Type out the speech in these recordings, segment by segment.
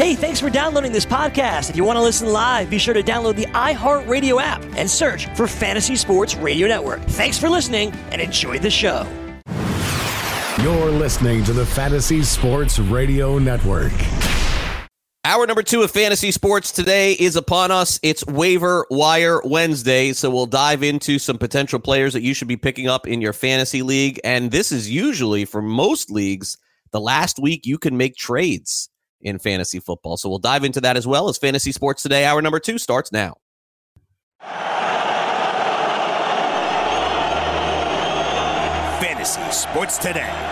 Hey, thanks for downloading this podcast. If you want to listen live, be sure to download the iHeartRadio app and search for Fantasy Sports Radio Network. Thanks for listening and enjoy the show. You're listening to the Fantasy Sports Radio Network. Hour number two of Fantasy Sports today is upon us. It's Waiver Wire Wednesday, so we'll dive into some potential players that you should be picking up in your fantasy league. And this is usually, for most leagues, the last week you can make trades in fantasy football. So we'll dive into that as well as Fantasy Sports Today. Hour number two starts now. Fantasy Sports Today.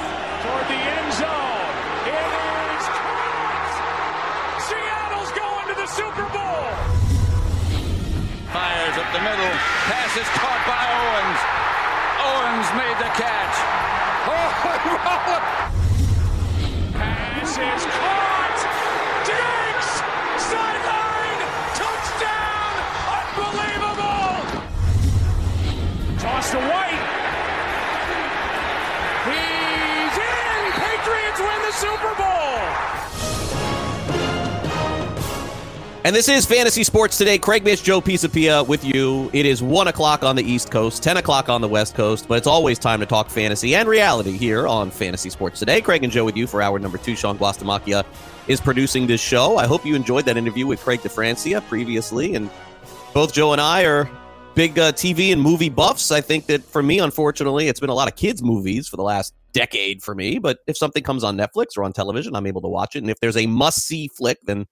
And this is Fantasy Sports Today. Craig Mish, Joe Pisapia with you. It is 1 o'clock on the East Coast, 10 o'clock on the West Coast, but it's always time to talk fantasy and reality here on Fantasy Sports Today. Craig and Joe with you for hour number two. Sean Guastamacchia is producing this show. I hope you enjoyed that interview with Craig DeFrancia previously. And both Joe and I are big uh, TV and movie buffs. I think that for me, unfortunately, it's been a lot of kids' movies for the last decade for me. But if something comes on Netflix or on television, I'm able to watch it. And if there's a must see flick, then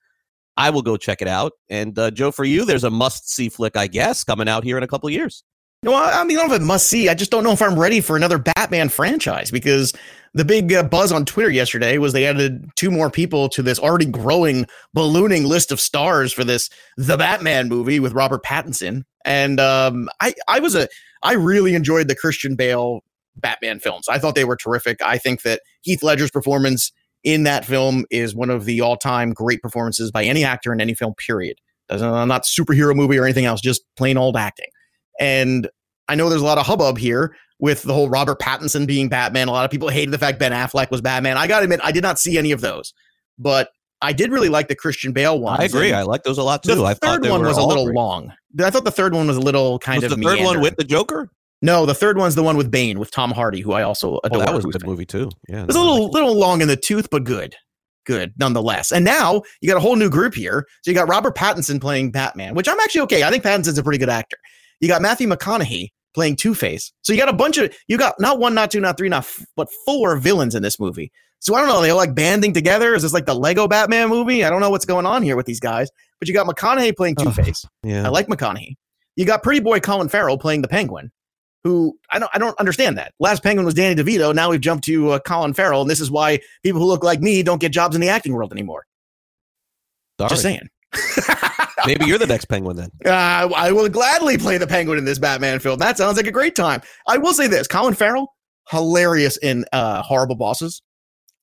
I will go check it out. And uh, Joe, for you, there's a must see flick, I guess, coming out here in a couple years. No, I I mean, I don't if it must see. I just don't know if I'm ready for another Batman franchise because the big uh, buzz on Twitter yesterday was they added two more people to this already growing, ballooning list of stars for this The Batman movie with Robert Pattinson. And um, I, I was a, I really enjoyed the Christian Bale Batman films. I thought they were terrific. I think that Heath Ledger's performance in that film is one of the all-time great performances by any actor in any film. Period. Doesn't not superhero movie or anything else, just plain old acting. And I know there's a lot of hubbub here with the whole Robert Pattinson being Batman. A lot of people hated the fact Ben Affleck was Batman. I got to admit, I did not see any of those, but I did really like the Christian Bale one. I agree. I like those a lot too. The I thought third one was a little great. long. I thought the third one was a little kind Was of the third one with the Joker? No. The third one's the one with Bane with Tom Hardy, who I also Oh, that was a good Bane. movie too. Yeah, It was a little little long in the tooth, but good. Good nonetheless. And now you got a whole new group here. So you got Robert Pattinson playing Batman, which I'm actually okay. I think Pattinson's a pretty good actor. You got Matthew McConaughey playing Two Face. So you got a bunch of you got not one, not two, not three, not f- but four villains in this movie. So I don't know. They're like banding together. Is this like the Lego Batman movie? I don't know what's going on here with these guys. But you got McConaughey playing Two Face. Yeah. I like McConaughey. You got pretty boy Colin Farrell playing the Penguin, who I don't I don't understand that. Last Penguin was Danny DeVito. Now we've jumped to uh, Colin Farrell, and this is why people who look like me don't get jobs in the acting world anymore. Sorry. Just saying. Maybe you're the next penguin then. Uh, I will gladly play the Penguin in this Batman film. That sounds like a great time. I will say this: Colin Farrell, hilarious in uh, Horrible Bosses.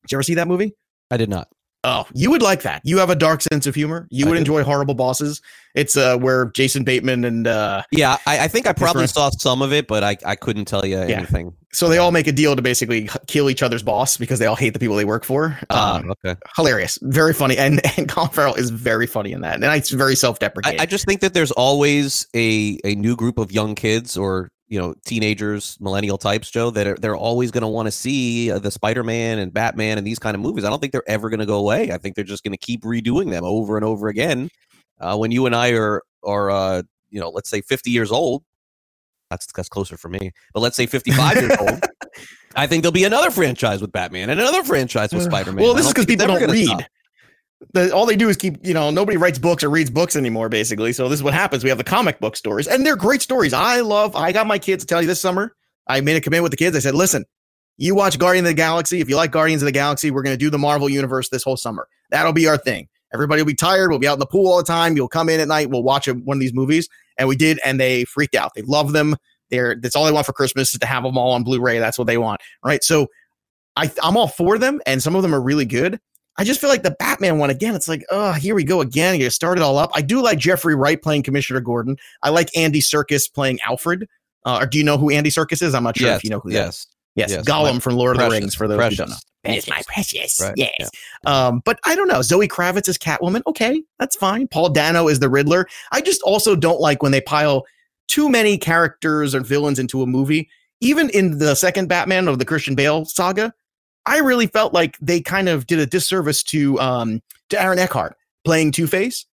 Did you ever see that movie? I did not. Oh, you would like that. You have a dark sense of humor. You I would do. enjoy Horrible Bosses. It's uh, where Jason Bateman and uh, Yeah, I, I think I probably saw some of it, but I, I couldn't tell you anything. so they all make a deal to basically kill each other's boss because they all hate the people they work for. Um, okay. hilarious, very funny, and and Colin Farrell is very funny in that, and it's very self-deprecating. I, I just think that there's always a a new group of young kids or you know teenagers, millennial types, Joe, that are they're always going to want to see uh, the Spider-Man and Batman and these kind of movies. I don't think they're ever going to go away. I think they're just going to keep redoing them over and over again. Uh, when you and I are are uh, you know, let's say 50 years old, that's that's closer for me. But let's say 55 years old. I think there'll be another franchise with Batman and another franchise with Spider-Man. well, this is because people don't read. stop. The, all they do is keep, you know, nobody writes books or reads books anymore, basically. So this is what happens. We have the comic book stories, and they're great stories. I love. I got my kids to tell you this summer. I made a commitment with the kids. I said, listen, you watch Guardian of the Galaxy. If you like Guardians of the Galaxy, we're going to do the Marvel universe this whole summer. That'll be our thing. Everybody will be tired. We'll be out in the pool all the time. You'll come in at night. We'll watch one of these movies, and we did, and they freaked out. They love them. They're that's all they want for Christmas is to have them all on Blu-ray. That's what they want, right? So, I I'm all for them, and some of them are really good. I just feel like the Batman one again. It's like, oh, here we go again. You start it all up. I do like Jeffrey Wright playing Commissioner Gordon. I like Andy Serkis playing Alfred. Uh, or do you know who Andy Serkis is? I'm not sure Yes, if you know who yes. Yes, yes. Gollum from Lord of the Rings. For those precious, who don't know. It's my precious. Right, Yes. yeah. Um, but I don't know. Zoe Kravitz is Catwoman. Okay, that's fine. Paul Dano is the Riddler. I just also don't like when they pile too many characters or villains into a movie. Even in the second Batman of the Christian Bale saga, I really felt like they kind of did a disservice to um to Aaron Eckhart playing Two Face.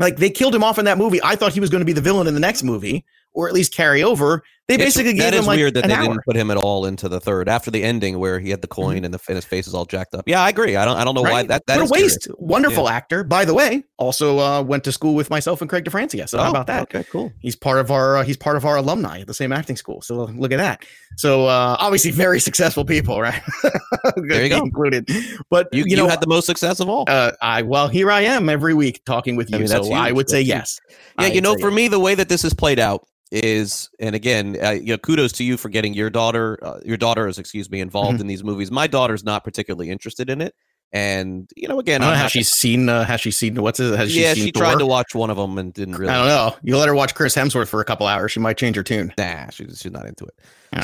Like they killed him off in that movie. I thought he was going to be the villain in the next movie, or at least carry over. They It's- basically that gave is him like weird that they hour. Mm-hmm. didn't put him at all into the third after the ending where he had the coin and the and his face is all jacked up. Yeah, I agree. I don't I don't know why Right? that that what is a waste. curious. Wonderful actor, by the way. Also uh, went to school with myself and Craig DeFrancia. So how Oh, about that? Okay, cool. He's part of our uh, he's part of our alumni at the same acting school. So look at that. So uh, obviously very successful people, right? There you go. Included. But You you, you, know, had the most success of all. uh, I well here I am every week talking with you. I mean, that's so I huge. would say huge. yes. Yeah, you I'd know, for yes. me, the way that this is played out is, and again, uh, you know, kudos to you for getting your daughter, uh, your daughters, excuse me, involved Mhm. in these movies. My daughter's not particularly interested in it, and you know, I again, don't know I'm how she's seen. Uh, has she seen what's it? Has she yeah, seen she tried to watch one of them and didn't really. I don't know. You let her watch Chris Hemsworth for a couple hours, she might change her tune. Nah, she's she's not into it.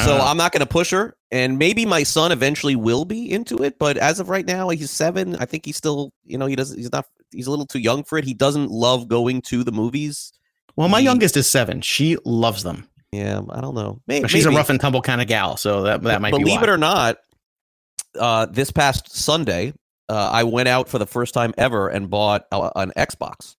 So know. I'm not going to push her, and maybe my son eventually will be into it. But as of right now, he's seven. I think he's still, you know, he doesn't. He's not. He's a little too young for it. He doesn't love going to the movies. well, my youngest is seven. She loves them. Yeah, I don't know. Maybe She's maybe. a rough and tumble kind of gal, so that that might believe be. Believe it or not, uh, this past Sunday, uh, I went out for the first time ever and bought a, an Xbox.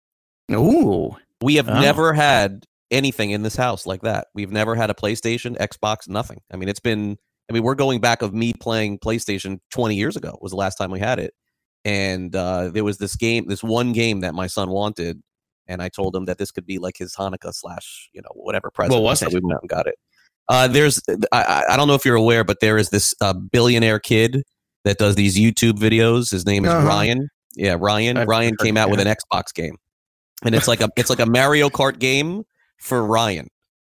Ooh, We have Oh. never had anything in this house like that. We've never had a PlayStation, Xbox, nothing. I mean, it's been. I mean, we're going back of me playing PlayStation 20 years ago was the last time we had it, and uh, there was this game, this one game that my son wanted, and I told him that this could be like his Hanukkah slash, you know, whatever present. was so it? We went out and got it. Uh, there's, I, I- don't know if you're aware, but there is this uh, billionaire kid that does these YouTube videos. His name is Uh-huh. Ryan. Yeah, Ryan. I've Ryan came out with an Xbox game, and it's like a it's like a Mario Kart game for Ryan,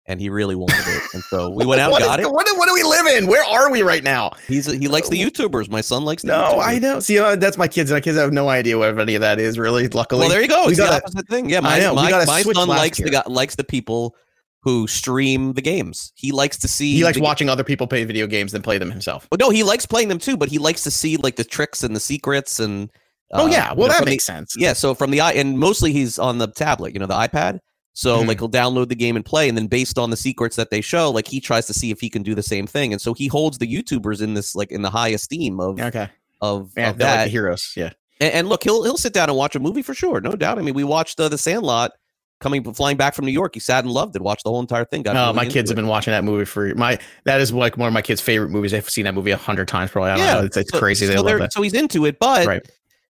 and he really wanted it, and so we went out and got is- it. What, do- what do we live in? Where are we right now? He's he likes the YouTubers. My son likes the No, YouTubers. I know. See, uh, that's my kids. My kids have no idea what any of that is. Really, luckily. Well, there you go. We the got a- opposite thing. Yeah, I my know, my, my son likes the year. guy, likes the people who stream the games. He likes to see. he likes the- watching other people play video games than play them himself. Well, no, he likes playing them too, but he likes to see like the tricks and the secrets and. oh uh, yeah, well that from the- makes sense. Yeah, so from the i and mostly he's on the tablet, you know, the iPad. So Mhm. like he'll download the game and play, and then based on the secrets that they show, like he tries to see if he can do the same thing, and so he holds the YouTubers in this like in the high esteem of Okay. of, Yeah, of like that. the heroes. Yeah. and, and look, he'll he'll sit down and watch a movie for sure, no doubt. I mean, we watched uh, the Sandlot coming flying back from New York. He sat and loved it, watched the whole entire thing. Got Oh, really my kids it. have been watching that movie for my. That is like one of my kids' favorite movies. They've seen that movie a hundred times probably. I don't know. It's, it's so- crazy. They so love they're- it. So he's into it, but Right.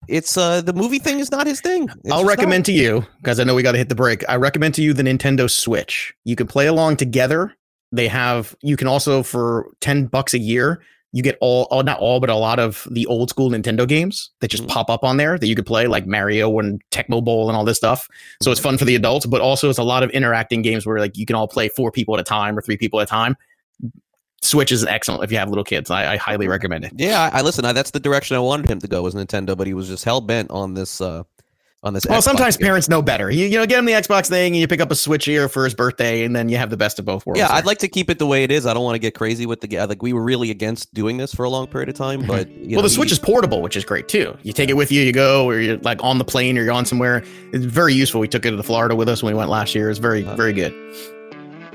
It's uh the movie thing is not his thing. It's I'll recommend to you because I know we got to hit the break. I recommend to you the Nintendo Switch. You can play along together. They have. You can also for ten bucks a year. You get all, oh, not all, but a lot of the old school Nintendo games that just Mhm. pop up on there that you could play, like Mario and Tecmo Bowl and all this stuff. So it's fun for the adults, but also it's a lot of interacting games where like you can all play four people at a time or three people at a time. Switch is excellent if you have little kids. I, I highly recommend it. Yeah, I, I listen. I, that's the direction I wanted him to go was Nintendo, but he was just hell bent on this. uh on this. Well, Xbox sometimes game. parents know better. You, you know, get him the Xbox thing, and you pick up a Switch here for his birthday, and then you have the best of both worlds. Yeah, there. I'd like to keep it the way it is. I don't want to get crazy with the like. We were really against doing this for a long period of time, but you well, know, the Switch is portable, which is great too. You take it with you, you go, or you're like on the plane, or you're on somewhere. It's very useful. We took it to Florida with us when we went last year. It's very, Uh-huh. very good.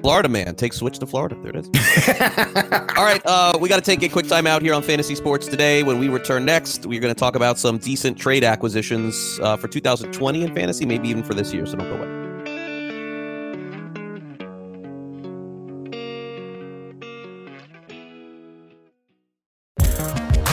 Florida man. Take Switch to Florida. There it is. All right, uh, we got to take a quick time out here on Fantasy Sports today. When we return next, we're going to talk about some decent trade acquisitions uh, for 2020 in fantasy, maybe even for this year. So don't go away.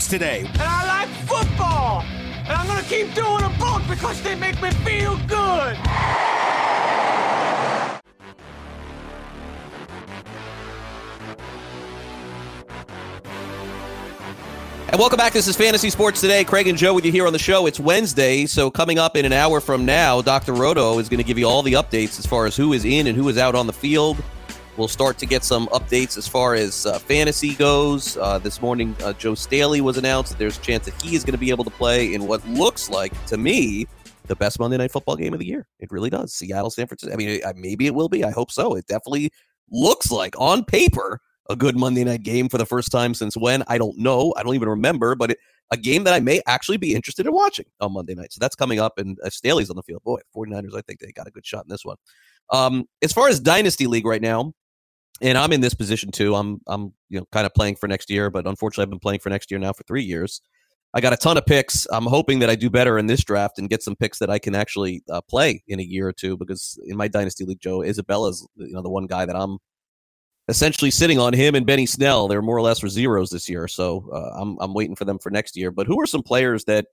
sports today. And I like football. And I'm going to keep doing them both because they make me feel good. And welcome back. This is Fantasy Sports Today. Craig and Joe with you here on the show. It's Wednesday, so coming up in an hour from now, Dr. Roto is going to give you all the updates as far as who is in and who is out on the field We'll start to get some updates as far as uh, fantasy goes. Uh, this morning, uh, Joe Staley was announced there's a chance that he is going to be able to play in what looks like, to me, the best Monday Night Football game of the year. It really does. Seattle, San Francisco. I mean, maybe it will be. I hope so. It definitely looks like, on paper, a good Monday night game for the first time since when? I don't know. I don't even remember, but it, a game that I may actually be interested in watching on Monday night. So that's coming up, and uh, Staley's on the field. Boy, 49ers, I think they got a good shot in this one. Um, as far as Dynasty League right now, and I'm in this position too. I'm I'm you know kind of playing for next year, but unfortunately I've been playing for next year now for three years. I got a ton of picks. I'm hoping that I do better in this draft and get some picks that I can actually uh, play in a year or two. Because in my dynasty league, Joe Isabella's you know the one guy that I'm essentially sitting on him and Benny Snell. They're more or less for zeros this year, so uh, I'm I'm waiting for them for next year. But who are some players that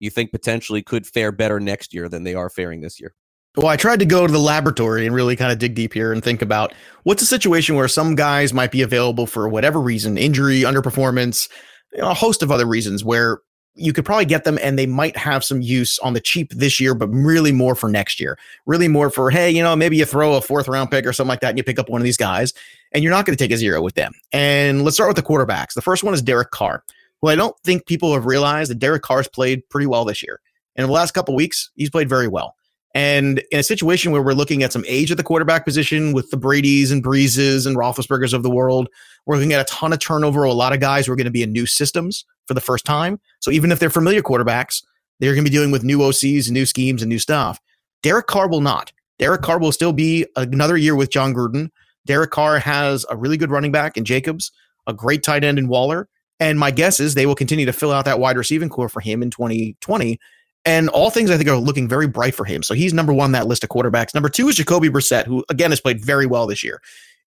you think potentially could fare better next year than they are faring this year? Well, I tried to go to the laboratory and really kind of dig deep here and think about what's a situation where some guys might be available for whatever reason, injury, underperformance, you know, a host of other reasons where you could probably get them and they might have some use on the cheap this year, but really more for next year. Really more for, hey, you know, maybe you throw a fourth round pick or something like that and you pick up one of these guys and you're not going to take a zero with them. And let's start with the quarterbacks. The first one is Derek Carr. Well, I don't think people have realized that Derek Carr's played pretty well this year. And in the last couple weeks, he's played very well. And in a situation where we're looking at some age at the quarterback position with the Brady's and Brees's and Roethlisberger's of the world, we're looking at a ton of turnover. A lot of guys who are going to be in new systems for the first time. So even if they're familiar quarterbacks, they're going to be dealing with new OCs and new schemes and new stuff. Derek Carr will not. Derek Carr will still be another year with Jon Gruden. Derek Carr has a really good running back in Jacobs, a great tight end in Waller. And my guess is they will continue to fill out that wide receiving core for him in 2020 and all things I think are looking very bright for him. So he's number one on that list of quarterbacks. Number two is Jacoby Brissett, who again has played very well this year,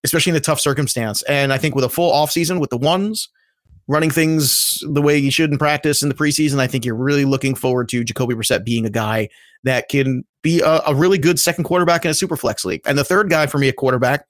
especially in a tough circumstance. And I think with a full offseason with the ones running things the way he should in practice in the preseason, I think you're really looking forward to Jacoby Brissett being a guy that can be a, a really good second quarterback in a super flex league. And the third guy for me a quarterback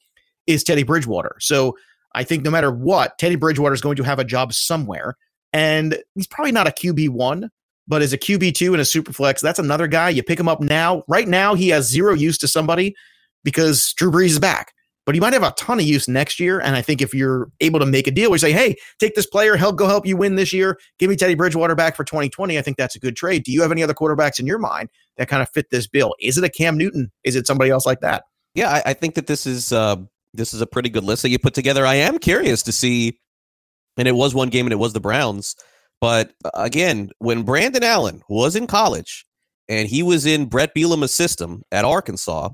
is Teddy Bridgewater. So I think no matter what, Teddy Bridgewater is going to have a job somewhere. And he's probably not a QB one, but as a QB2 and a super flex, that's another guy. You pick him up now. Right now, he has zero use to somebody because Drew Brees is back. But he might have a ton of use next year. And I think if you're able to make a deal where you say, hey, take this player, help go help you win this year, give me Teddy Bridgewater back for 2020, I think that's a good trade. Do you have any other quarterbacks in your mind that kind of fit this bill? Is it a Cam Newton? Is it somebody else like that? Yeah, I, I think that this is uh, this is a pretty good list that you put together. I am curious to see, and it was one game and it was the Browns but uh, again, when Brandon Allen was in college and he was in Bret Bielema's system at Arkansas,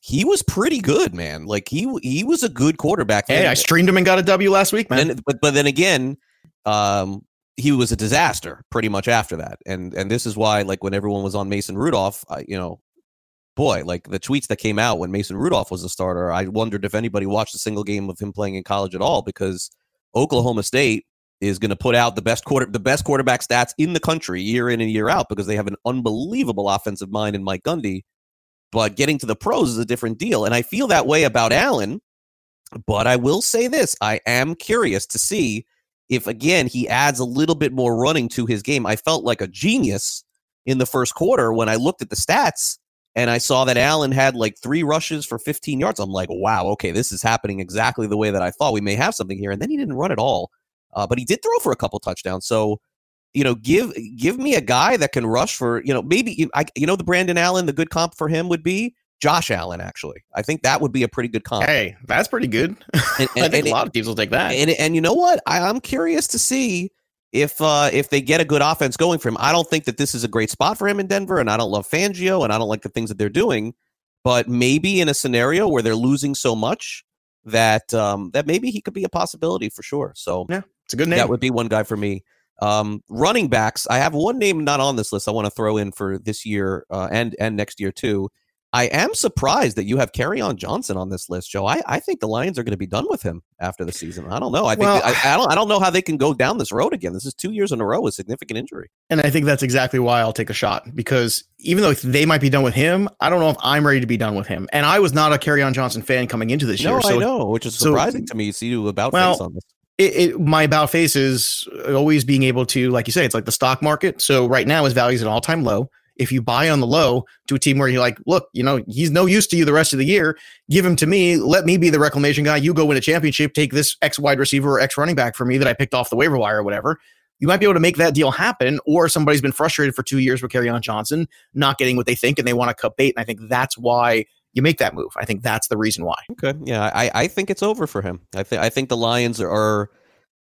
he was pretty good, man. Like he he was a good quarterback. Hey, I streamed him and got a W last week, man. And, but but then again, um, he was a disaster pretty much after that. And and this is why, like when everyone was on Mason Rudolph, I, you know, boy, like the tweets that came out when Mason Rudolph was a starter, I wondered if anybody watched a single game of him playing in college at all because Oklahoma State is going to put out the best quarter the best quarterback stats in the country year in and year out because they have an unbelievable offensive mind in Mike Gundy. But getting to the pros is a different deal. And I feel that way about Allen. But I will say this I am curious to see if, again, he adds a little bit more running to his game. I felt like a genius in the first quarter when I looked at the stats and I saw that Allen had like three rushes for 15 yards. I'm like, wow, okay, this is happening exactly the way that I thought. We may have something here. And then he didn't run at all. Uh, but he did throw for a couple touchdowns. So, you know, give give me a guy that can rush for, you know, maybe I, you know, the Brandon Allen, the good comp for him would be Josh Allen. Actually, I think that would be a pretty good comp. Hey, that's pretty good. And, and, I think and, a lot of teams will take that. And and you know what? I, I'm curious to see if uh, if they get a good offense going for him. I don't think that this is a great spot for him in Denver, and I don't love Fangio, and I don't like the things that they're doing. But maybe in a scenario where they're losing so much that um, that maybe he could be a possibility for sure. So yeah, it's a good name. That would be one guy for me. Um, running backs, I have one name not on this list. I want to throw in for this year uh, and and next year too. I am surprised that you have Kerryon Johnson on this list, Joe. I, I think the Lions are going to be done with him after the season. I don't know. I think well, I, I, don't I don't know how they can go down this road again. This is two years in a row with significant injury. And I think that's exactly why I'll take a shot because even though they might be done with him, I don't know if I'm ready to be done with him. And I was not a Kerryon Johnson fan coming into this no, year. So I know, which is surprising so, to me. You see you about well, on this it, it, my about face is always being able to, like you say, it's like the stock market. So right now his value is an all time low. If you buy on the low to a team where you're like, look, you know, he's no use to you the rest of the year, give him to me. Let me be the reclamation guy. You go win a championship, take this X wide receiver or X running back for me that I picked off the waiver wire or whatever. You might be able to make that deal happen, or somebody's been frustrated for two years with on Johnson, not getting what they think, and they want to cut bait. And I think that's why you make that move. I think that's the reason why. Okay. Yeah, I, I think it's over for him. I think I think the Lions are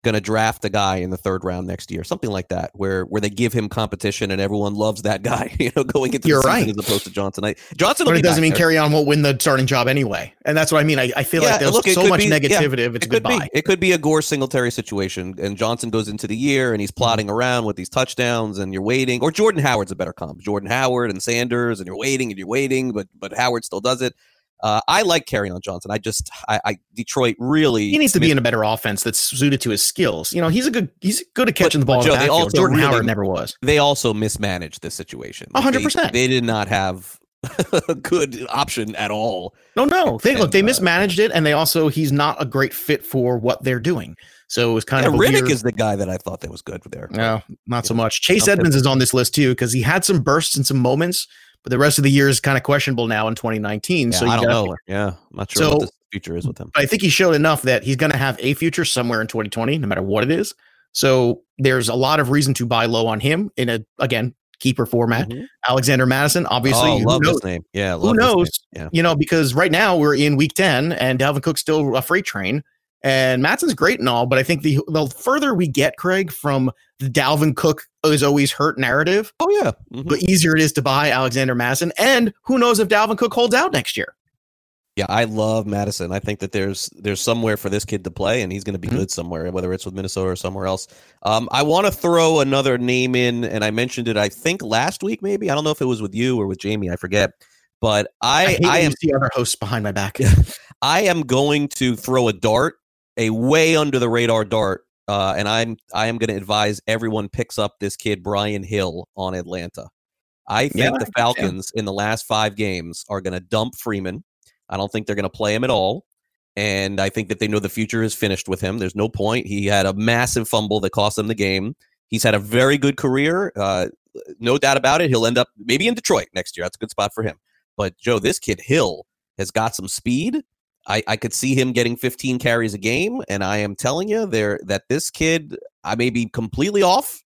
going to draft a guy in the third round next year, something like that, where where they give him competition and everyone loves that guy, you know, going into You're the right. as opposed to Johnson. I, Johnson, but it doesn't mean Kerryon won't win the starting job anyway, and that's what I mean. I, I feel yeah, like there's look, so much be, negativity yeah, it's it could goodbye. Be. It could be a Gore Singletary situation, and Johnson goes into the year and he's Mm-hmm. plotting around with these touchdowns, and you're waiting. Or Jordan Howard's a better comp. Jordan Howard and Sanders, and you're waiting and you're waiting, but but Howard still does it. Uh, I like Kerryon Johnson. I just, I, I Detroit really. He needs to be in a better offense that's suited to his skills. You know, he's a good, he's good at catching But- the ball. Joe, the they also Jordan really- Howard never was. They also mismanaged this situation. One hundred percent. They did not have a good option at all. No, no. They look, they And, uh, mismanaged it, and they also he's not a great fit for what they're doing. So it was kind Yeah, of Riddick weird, is the guy that I thought that was good there. no, not so much. Chase Edmonds is on this list too because he had some bursts and some moments, but the rest of the year is kind of questionable now in 2019. Yeah, so you I don't gotta- know. Yeah, I'm not sure So- what the future is with him. But I think he showed enough that he's going to have a future somewhere in 2020, no matter what it is. So there's a lot of reason to buy low on him in a again keeper format. Mhm. Alexander Mattison, obviously, oh, love knows? this name. Yeah, Who knows? Yeah. You know, because right now we're in week 10 and Dalvin Cook's still a freight train. And Mattison's great and all, but I think the the further we get, Craig, from the Dalvin Cook is always hurt narrative, Oh yeah. Mhm. the easier it is to buy Alexander Mattison. And who knows if Dalvin Cook holds out next year? Yeah, I love Mattison. I think that there's there's somewhere for this kid to play, and he's going to be Mhm. good somewhere, whether it's with Minnesota or somewhere else. Um, I want to throw another name in, and I mentioned it. I think last week, maybe I don't know if it was with you or with Jamie. I forget, but I, I I, am the other hosts behind my back. I am going to throw a dart, a way under the radar dart, uh, and I'm I am going to advise everyone picks up this kid Brian Hill on Atlanta. I think Yeah, the. Falcons in the last five games are going to dump Freeman. I don't think they're going to play him at all. And I think that they know the future is finished with him. There's no point. He had a massive fumble that cost them the game. He's had a very good career. Uh, no doubt about it. He'll end up maybe in Detroit next year. That's a good spot for him. But Joe, this kid Hill has got some speed. I, I could see him getting 15 carries a game, and I am telling you there that this kid, I may be completely off,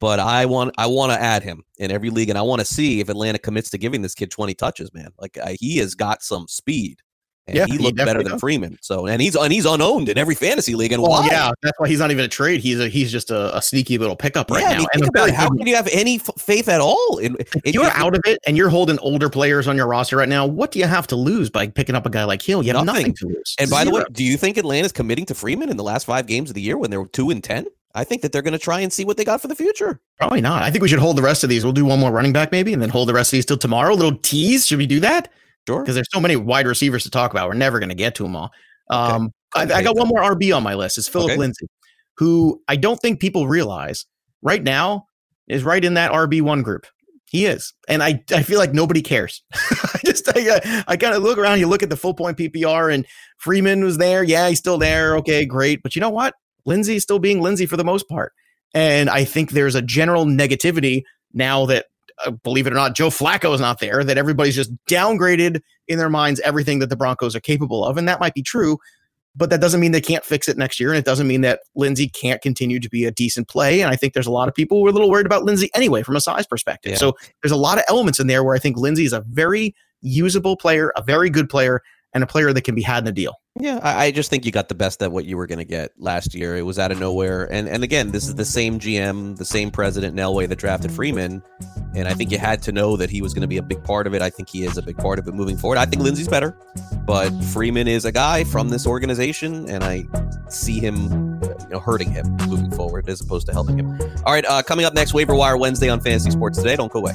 but I want I want to add him in every league, and I want to see if Atlanta commits to giving this kid 20 touches. Man, like he has got some speed, and Yeah, he he looked better than does. Freeman. So, and he's and he's unowned in every fantasy league, and Well, why? yeah, that's why he's not even a trade. He's a he's just a, a sneaky little pickup right Yeah, I now. mean, and. How can you have any f- faith at all? In, If in- you're out of it and you're holding older players on your roster right now, what do you have to lose by picking up a guy like Hill? You have Nothing. nothing, to lose. And by the way, do you think Atlanta's committing to Freeman in the last five games of the year when they were two and ten? I think that they're going to try and see what they got for the future. probably not. I think we should hold the rest of these. We'll do one more running back maybe, and then hold the rest of these till tomorrow. A little tease. Should we do that? Sure. Because there's so many wide receivers to talk about. We're never going to get to them all. Um, I, I got one more RB on my list. It's Philip Okay. Lindsay, who I don't think people realize right now is right in that RB one group. He is, and I I feel like nobody cares. I just I, I kind of look around. You look at the full point PPR, and Freeman was there. Yeah, he's still there. Okay, great. But you know what? Lindsay's still being Lindsay for the most part. And I think there's a general negativity now that, uh, believe it or not, Joe Flacco is not there, that everybody's just downgraded in their minds everything that the Broncos are capable of. And that might be true, but that doesn't mean they can't fix it next year. And it doesn't mean that Lindsay can't continue to be a decent play. And I think there's a lot of people who are a little worried about Lindsay anyway from a size perspective. Yeah. So there's a lot of elements in there where I think Lindsay is a very usable player, a very good player, and a player that can be had in a deal. Yeah, I, I just think you got the best at what you were going to get last year. It was out of nowhere, and and again, this is the same GM, the same president in Elway that drafted Freeman, and I think you had to know that he was going to be a big part of it. I think he is a big part of it moving forward. I think Lindsay's better, but Freeman is a guy from this organization, and I see him, you know, hurting him moving forward as opposed to helping him. All right, uh, coming up next, waiver wire Wednesday on Fantasy Sports Today. Don't go away.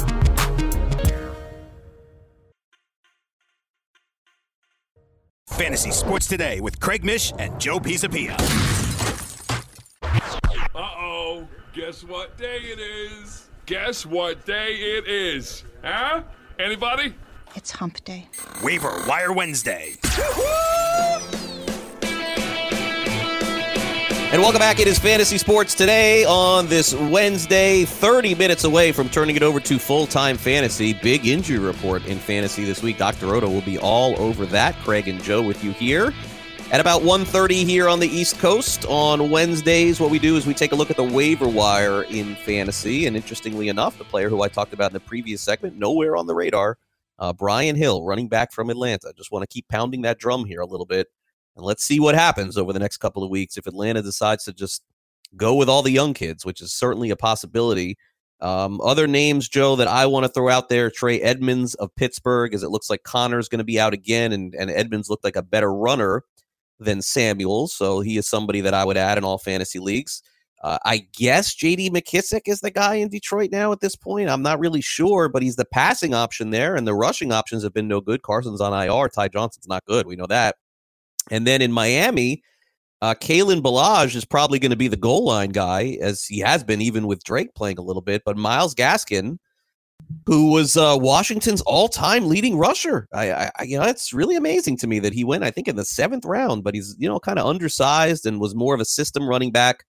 Fantasy Sports Today with Craig Mish and Joe Pisapia. Uh-oh. Guess what day it is? Guess what day it is? Huh? Anybody? It's hump day. Waiver Wire Wednesday. And welcome back. It is Fantasy Sports today on this Wednesday, 30 minutes away from turning it over to full time fantasy. Big injury report in fantasy this week. Dr. Roto will be all over that. Craig and Joe with you here. At about 1.30 here on the East Coast on Wednesdays, what we do is we take a look at the waiver wire in fantasy. And interestingly enough, the player who I talked about in the previous segment, nowhere on the radar, uh, Brian Hill, running back from Atlanta. Just want to keep pounding that drum here a little bit. And let's see what happens over the next couple of weeks if Atlanta decides to just go with all the young kids, which is certainly a possibility. Um, other names, Joe, that I want to throw out there Trey Edmunds of Pittsburgh, as it looks like Connor's going to be out again, and, and Edmunds looked like a better runner than Samuel. So he is somebody that I would add in all fantasy leagues. Uh, I guess JD McKissic is the guy in Detroit now at this point. I'm not really sure, but he's the passing option there, and the rushing options have been no good. Carson's on IR. Ty Johnson's not good. We know that. And then in Miami, uh, Kalen Ballage is probably going to be the goal line guy, as he has been, even with Drake playing a little bit. But Myles Gaskin, who was uh, Washington's all-time leading rusher, I, I, you know, it's really amazing to me that he went, I think, in the seventh round. But he's, you know, kind of undersized and was more of a system running back.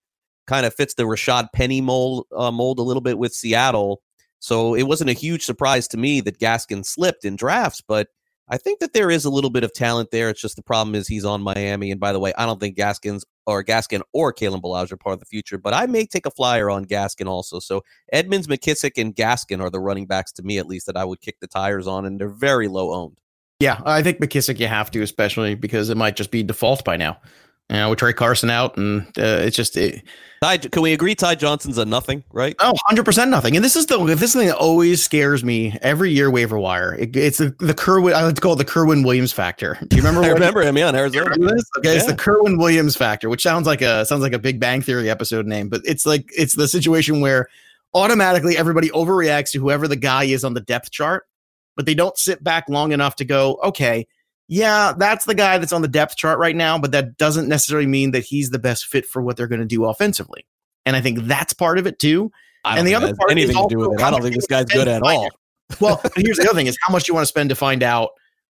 Kind of fits the Rashad Penny mold, uh, mold a little bit with Seattle. So it wasn't a huge surprise to me that Gaskin slipped in drafts, but I think that there is a little bit of talent there. It's just the problem is he's on Miami. And by the way, I don't think Gaskins or Gaskin or Kalen Ballage are part of the future, but I may take a flyer on Gaskin also. So Edmunds, McKissic, and Gaskin are the running backs to me, at least, that I would kick the tires on, and they're very low owned. Yeah, I think McKissic you have to, especially because it might just be default by now. You know, with Trey Carson out, and uh, it's just it, Ty, can we agree Ty Johnson's a nothing, right? Oh, 100% nothing. And this is the this is the thing that always scares me every year waiver wire. It, it's the, the Kerwynn, I like to call it the Kerwynn Williams factor. Do you remember? I remember him, yeah, in Arizona. Okay, yeah. it's the Kerwynn Williams factor, which sounds like a sounds like a Big Bang Theory episode name, but it's like it's the situation where automatically everybody overreacts to whoever the guy is on the depth chart, but they don't sit back long enough to go, okay, yeah, that's the guy that's on the depth chart right now, but that doesn't necessarily mean that he's the best fit for what they're going to do offensively. And I think that's part of it too. and the other part anything to do with it. I don't think this guy's good at all. well, here's the other thing: is how much you want to spend to find out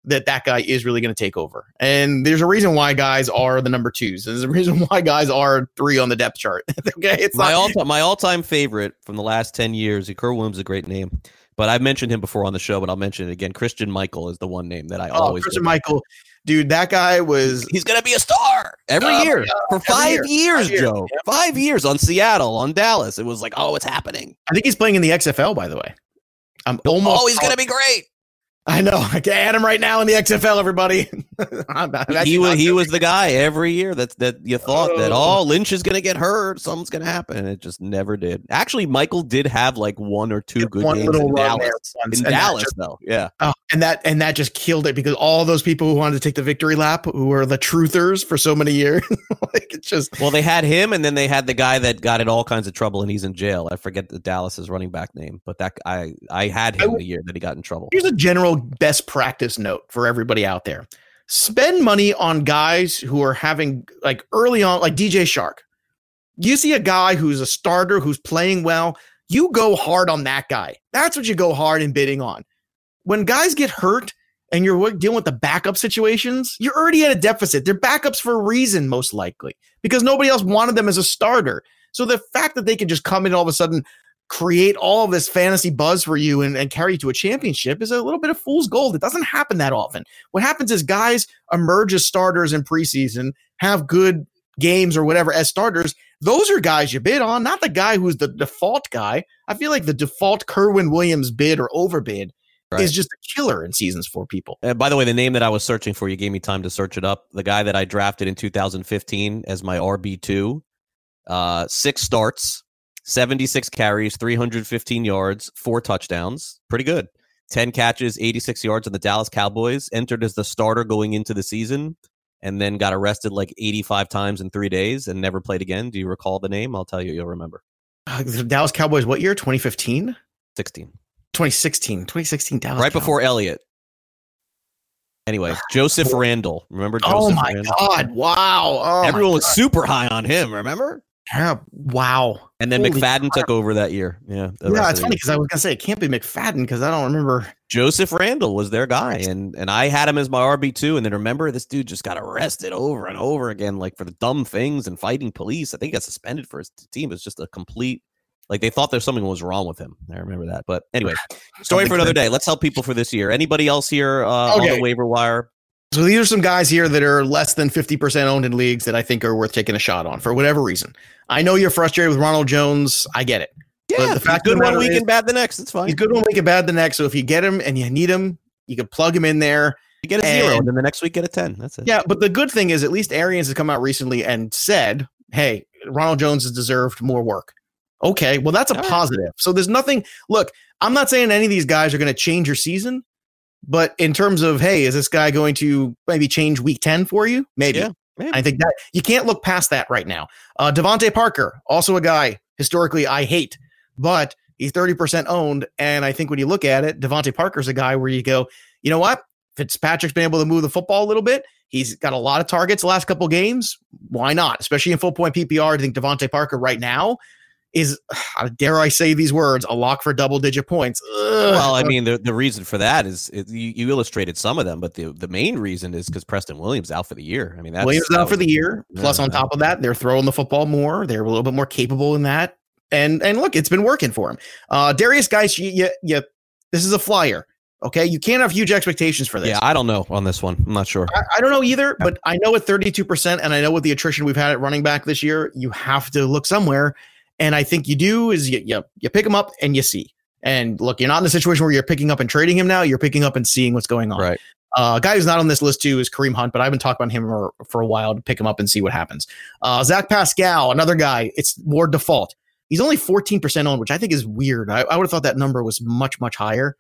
that that guy is really going to take over. And there's a reason why guys are the number twos. There's a reason why guys are three on the depth chart. okay, it's my all my all time favorite from the last ten years. Kerr Williams is a great name. But I've mentioned him before on the show, but I'll mention it again. Christine Michael is the one name that I oh, always. Christine Michael, dude, that guy was. He's gonna be a star every oh, year for five year. years, five Joe. Yep. Five years on Seattle, on Dallas. It was like, oh, it's happening. I think he's playing in the XFL, by the way. I'm oh, almost. Oh, he's gonna be great. I know. I can add him right now in the XFL. Everybody. he was he was the guy every year that that you thought oh. that oh Lynch is going to get hurt, something's going to happen, and it just never did. Actually, Michael did have like one or two good games in Dallas. In Dallas, just, though, yeah. Oh, and that and that just killed it because all those people who wanted to take the victory lap, who were the truthers for so many years, like it's just well, they had him, and then they had the guy that got in all kinds of trouble, and he's in jail. I forget the Dallas's running back name, but that I I had him I, the year that he got in trouble. Here's a general best practice note for everybody out there spend money on guys who are having like early on, like DJ Chark. You see a guy who's a starter who's playing well, you go hard on that guy. That's what you go hard in bidding on. When guys get hurt and you're dealing with the backup situations, you're already at a deficit. They're backups for a reason, most likely, because nobody else wanted them as a starter. So the fact that they can just come in all of a sudden, create all of this fantasy buzz for you and, and carry you to a championship is a little bit of fool's gold. It doesn't happen that often. What happens is guys emerge as starters in preseason, have good games or whatever as starters. Those are guys you bid on, not the guy who's the default guy. I feel like the default Kerwynn Williams bid or overbid Right. is just a killer in seasons for people. Uh, by the way, the name that I was searching for, you gave me time to search it up. The guy that I drafted in 2015 as my RB2, uh, six starts, 76 carries, 315 yards, four touchdowns. Pretty good. 10 catches, 86 yards on the Dallas Cowboys. Entered as the starter going into the season and then got arrested like 85 times in three days and never played again. Do you recall the name? I'll tell you, you'll remember. Uh, the Dallas Cowboys, what year? 2015? 16. 2016. 2016 Dallas. right Cowboys. before Elliott. Anyway, Joseph Randle. Remember Joseph Oh my Randle? God. Wow. Oh Everyone was God. super high on him, remember? Yeah, wow. And then Holy McFadden crap. took over that year. Yeah. Yeah, it's funny because I was gonna say it can't be McFadden because I don't remember. Joseph Randle was their guy, and and I had him as my RB two. And then remember, this dude just got arrested over and over again, like for the dumb things and fighting police. I think he got suspended for his team. It's just a complete, like they thought there's something was wrong with him. I remember that. But anyway, story for another day. Let's help people for this year. Anybody else here uh, on the waiver wire? So these are some guys here that are less than 50% owned in leagues that I think are worth taking a shot on for whatever reason. I know you're frustrated with Ronald Jones. I get it. But Yeah, the fact good one week is- and bad the next. It's fine. He's good one week and bad the next. So if you get him and you need him, you can plug him in there. You get a zero, and- and then the next week get a ten. That's it. Yeah, but the good thing is at least Arians has come out recently and said, "Hey, Ronald Jones has deserved more work." Okay, well that's a All right. positive. So there's nothing. Look, I'm not saying any of these guys are going to change your season, but in terms of, hey, is this guy going to maybe change Week 10 for you? Maybe. Yeah, maybe. I think that you can't look past that right now. Uh, DeVante Parker, also a guy historically I hate, but he's 30% owned, and I think when you look at it, DeVante Parker's a guy where you go, you know what? Fitzpatrick's been able to move the football a little bit. He's got a lot of targets the last couple games. Why not? Especially in full point PPR. I think DeVante Parker right now is, dare I say these words, a lock for double digit points. Ugh. Well, I mean, the, the reason for that is it, you, you illustrated some of them, but the, the main reason is because Preston Williams out for the year. I mean, that's Williams out for the year. Plus, on top of that, they're throwing the football more. They're a little bit more capable in that. And and look, it's been working for him. Uh, Darius, guys, you, you, you, this is a flyer. Okay, you can't have huge expectations for this. Yeah, I don't know on this one. I'm not sure. I, I don't know either, but I know at 32%, and I know with the attrition we've had at running back this year, you have to look somewhere. And I think you do is you, you, you pick him up and you see. And look, you're not in a situation where you're picking up and trading him now. You're picking up and seeing what's going on. Right. Uh, a guy who's not on this list too is Kareem Hunt, but I've been talking about him for, for a while to pick him up and see what happens. Uh, Zach Pascal, another guy, it's more default. He's only 14% owned, which I think is weird. I, I would have thought that number was much, much higher,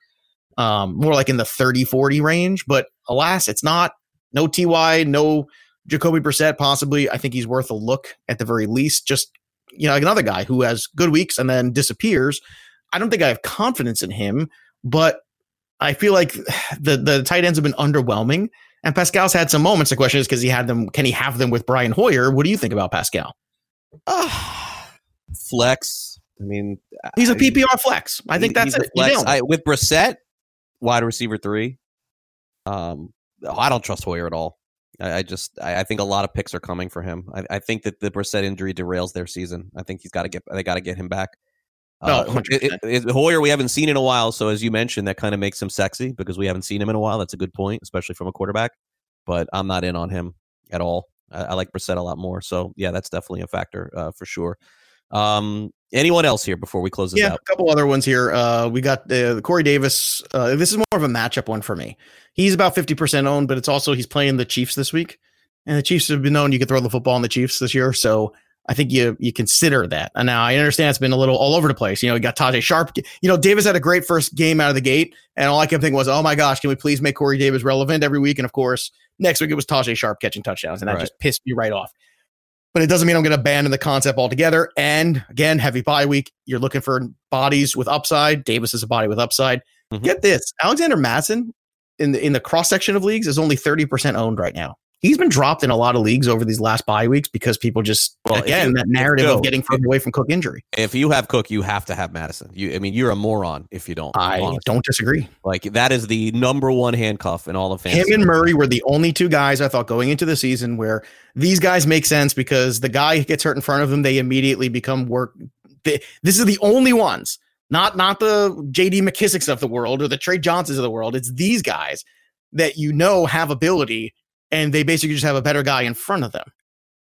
um, more like in the 30, 40 range. But alas, it's not. No TY, no Jacoby Brissett, possibly. I think he's worth a look at the very least. Just, you know, like another guy who has good weeks and then disappears. I don't think I have confidence in him, but I feel like the the tight ends have been underwhelming. And Pascal's had some moments. The question is, because he had them, can he have them with Brian Hoyer? What do you think about Pascal? flex. I mean, He's a PPR flex. I think he- that's it. Flex. I, with Brissett, wide receiver three. Um, I don't trust Hoyer at all. I, I just I, I think a lot of picks are coming for him. I, I think that the Brissett injury derails their season. I think he's got to get they got to get him back. Uh, Oh, 100%. it- it- it- Hoyer, we haven't seen in a while, so as you mentioned, that kind of makes him sexy because we haven't seen him in a while. That's a good point, especially from a quarterback. But I'm not in on him at all. I, I like Brissett a lot more. So yeah, that's definitely a factor uh, for sure. Um, anyone else here before we close this Yeah, out? a couple other ones here. Uh, we got uh, Corey Davis. Uh, this is more of a matchup one for me. He's about 50% owned, but it's also he's playing the Chiefs this week. And the Chiefs have been known you can throw the football on the Chiefs this year. So I think you you consider that. And now I understand it's been a little all over the place. You know, you got Tajaé Sharpe. You know, Davis had a great first game out of the gate. And all I kept thinking was, oh my gosh, can we please make Corey Davis relevant every week? And of course, next week it was Tajaé Sharpe catching touchdowns. And that Right. just pissed me right off. But it doesn't mean I'm going to abandon the concept altogether. And again, heavy bye week. You're looking for bodies with upside. Davis is a body with upside. Mhm. Get this: Alexander Mattison in the in the cross section of leagues is only 30% owned right now. He's been dropped in a lot of leagues over these last bye weeks because people just Well, again you- that narrative Joe, of getting further away from Cook injury. If you have Cook, you have to have Mattison. You, I mean, you're a moron if you don't. I honestly. don't disagree. Like that is the number one handcuff in all of fantasy. Him and Murray were the only two guys I thought going into the season where these guys make sense because the guy who gets hurt in front of them, they immediately become work. They, this is the only ones, not not the JD McKissics of the world or the Trey Johnsons of the world. It's these guys that you know have ability and they basically just have a better guy in front of them.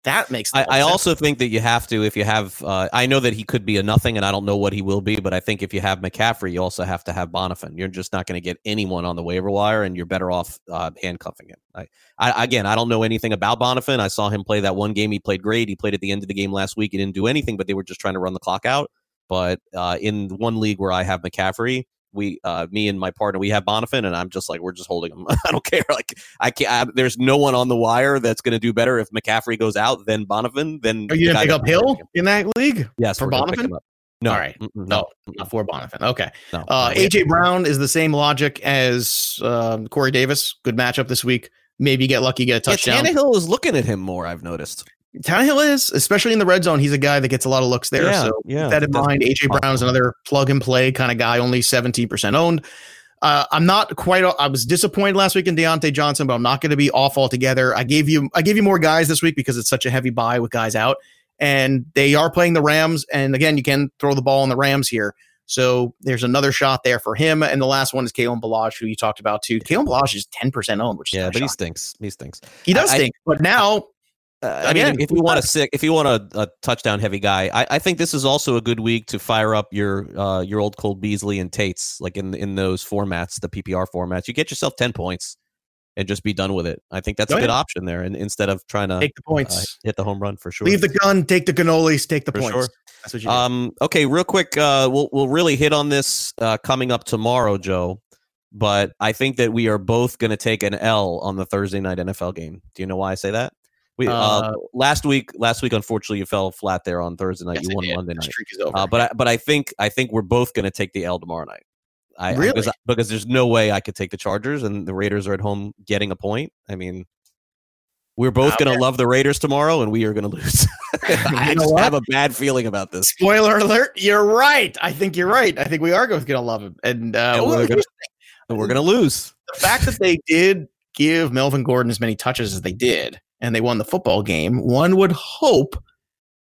That makes. I, I also think that you have to, if you have, uh, I know that he could be a nothing, and I don't know what he will be, but I think if you have McCaffrey, you also have to have Bonnafon. You're just not going to get anyone on the waiver wire, and you're better off uh, handcuffing him. I, I, again, I don't know anything about Bonnafon. I saw him play that one game. He played great. He played at the end of the game last week. He didn't do anything, but they were just trying to run the clock out. But uh, in one league where I have McCaffrey, we, uh, me and my partner, we have Bonnafon, and I'm just like, we're just holding him. I don't care. Like, I can't. I, there's no one on the wire that's going to do better if McCaffrey goes out than Bonnafon. Then Are you gonna guy pick up Hill in that league? Yes, for we're gonna pick Bonnafon? No, All right. Mm-mm, No, mm-mm, not for Bonnafon. Okay. no. Uh. AJ Brown is the same logic as um, Corey Davis. Good matchup this week. Maybe get lucky, get a Yeah, touchdown. Tannehill is looking at him more. I've noticed. Tannehill is, especially in the red zone. He's a guy that gets a lot of looks there. Yeah, so yeah, that in mind. AJ Brown is another plug and play kind of guy, only 17% owned. Uh, I'm not quite. I was disappointed last week in Diontae Johnson, but I'm not going to be off altogether. I gave you, I gave you more guys this week because it's such a heavy buy with guys out, and they are playing the Rams. And again, you can throw the ball on the Rams here. So there's another shot there for him. And the last one is Kalen Ballage, who you talked about too. Kalen Ballage is 10% owned, which is Yeah, but he stinks. He stinks. he does I- I- stink. But now Uh, I mean, if you want a sick, if you want a, a touchdown heavy guy, I, I think this is also a good week to fire up your uh, your old Cole Beasley and Tates, like in in those formats, the PPR formats. You get yourself ten points and just be done with it. I think that's Go a good ahead. option there, and instead of trying to take the uh, points. hit the home run for sure. Leave the gun, take the cannolis, take the For points. sure. That's what you do. Um, okay, real quick, uh, we'll we'll really hit on this uh, coming up tomorrow, Joe. But I think that we are both going to take an L on the Thursday night NFL game. Do you know why I say that? We uh, Uh, last week, last week, unfortunately, you fell flat there on Thursday night. Yes, you won did. Monday The night. streak is over. Uh, but I, but I think I think we're both going to take the L tomorrow night. I, Really? because, because there's no way I could take the Chargers and the Raiders are at home getting a point. I mean, we're both going to love the Raiders tomorrow, and we are going to lose. I just what? have a bad feeling about this. Spoiler alert, you're right. I think you're right. I think we are both going to love him. And uh, And well, we're gonna- here's And we're going to lose. the fact that they did give Melvin Gordon as many touches as they did, and they won the football game, one would hope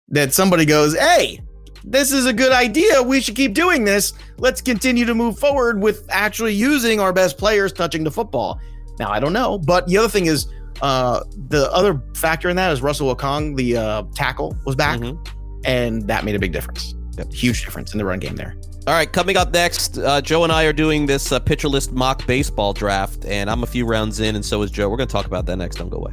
that somebody goes, hey, this is a good idea. We should keep doing this. Let's continue to move forward with actually using our best players touching the football. Now, I don't know. But the other thing is, uh, the other factor in that is Russell Okung, the uh, tackle, was back, Mhm. and that made a big difference. Yep. Huge difference in the run game there. All right, coming up next, uh, Joe and I are doing this uh, pitcher list mock baseball draft, and I'm a few rounds in, and so is Joe. We're going to talk about that next. Don't go away.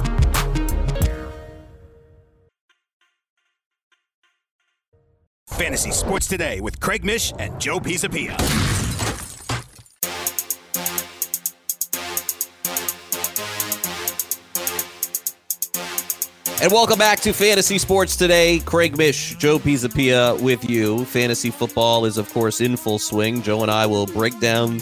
Fantasy Sports Today with Craig Mish and Joe Pisapia. And welcome back to Fantasy Sports Today. Craig Mish, Joe Pisapia with you. Fantasy football is, of course, in full swing. Joe and I will break down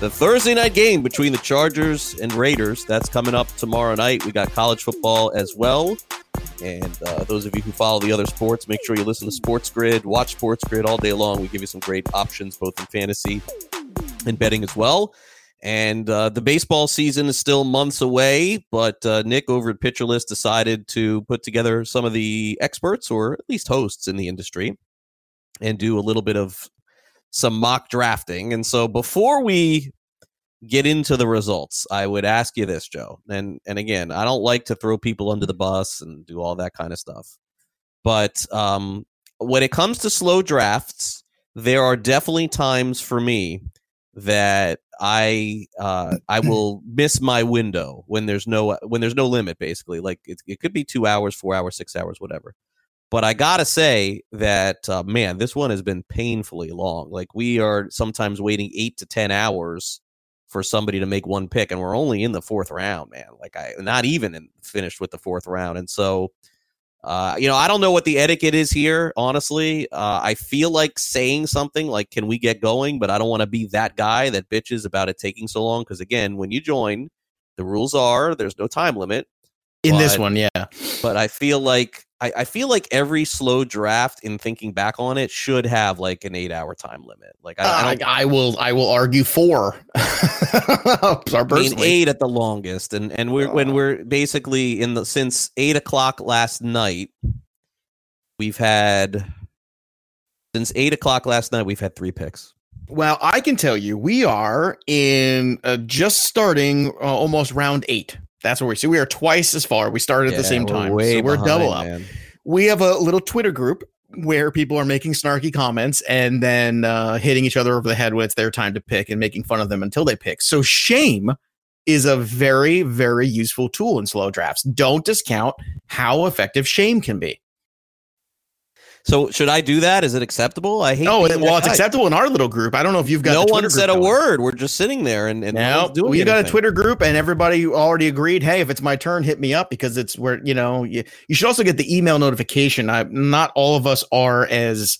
the Thursday night game between the Chargers and Raiders. That's coming up tomorrow night. We got college football as well. And uh, those of you who follow the other sports, make sure you listen to Sports Grid, watch Sports Grid all day long. We give you some great options, both in fantasy and betting as well. And uh, the baseball season is still months away, but uh, Nick over at Pitcher List decided to put together some of the experts, or at least hosts in the industry, and do a little bit of some mock drafting. And so before we get into the results, I would ask you this, Joe. And and again, I don't like to throw people under the bus and do all that kind of stuff. But um, when it comes to slow drafts, there are definitely times for me that I uh, I will miss my window when there's no when there's no limit. Basically, like it, it could be two hours, four hours, six hours, whatever. But I gotta say that uh, man, this one has been painfully long. Like we are sometimes waiting eight to ten hours for somebody to make one pick, and we're only in the fourth round, man. Like I not even in, finished with the fourth round, and so uh, you know, I don't know what the etiquette is here, honestly. Uh, I feel like saying something like, can we get going? But I don't want to be that guy that bitches about it taking so long. Because again, when you join, the rules are there's no time limit. In this one, yeah. but I feel like I, I feel like every slow draft, in thinking back on it, should have like an eight-hour time limit. Like I, I I, I will I will argue four. I mean, eight at the longest, and and we're when we're basically in the since eight o'clock last night, we've had since eight o'clock last night we've had three picks. Well, I can tell you, we are in uh, just starting uh, almost round eight. That's where we see we are twice as far. We started at the same time, so we're double up. man. We have a little Twitter group where people are making snarky comments and then uh, hitting each other over the head when it's their time to pick and making fun of them until they pick. So shame is a very, very useful tool in slow drafts. Don't discount how effective shame can be. So should I do that? Is it acceptable? I hate. Oh, being well, it's guy. acceptable in our little group. I don't know if you've got No one said a word. We're just sitting there and, and no No, one's doing we got a. Twitter group, and everybody already agreed. Hey, if it's my turn, hit me up because it's where you know you, you should also get the email notification. I, not all of us are as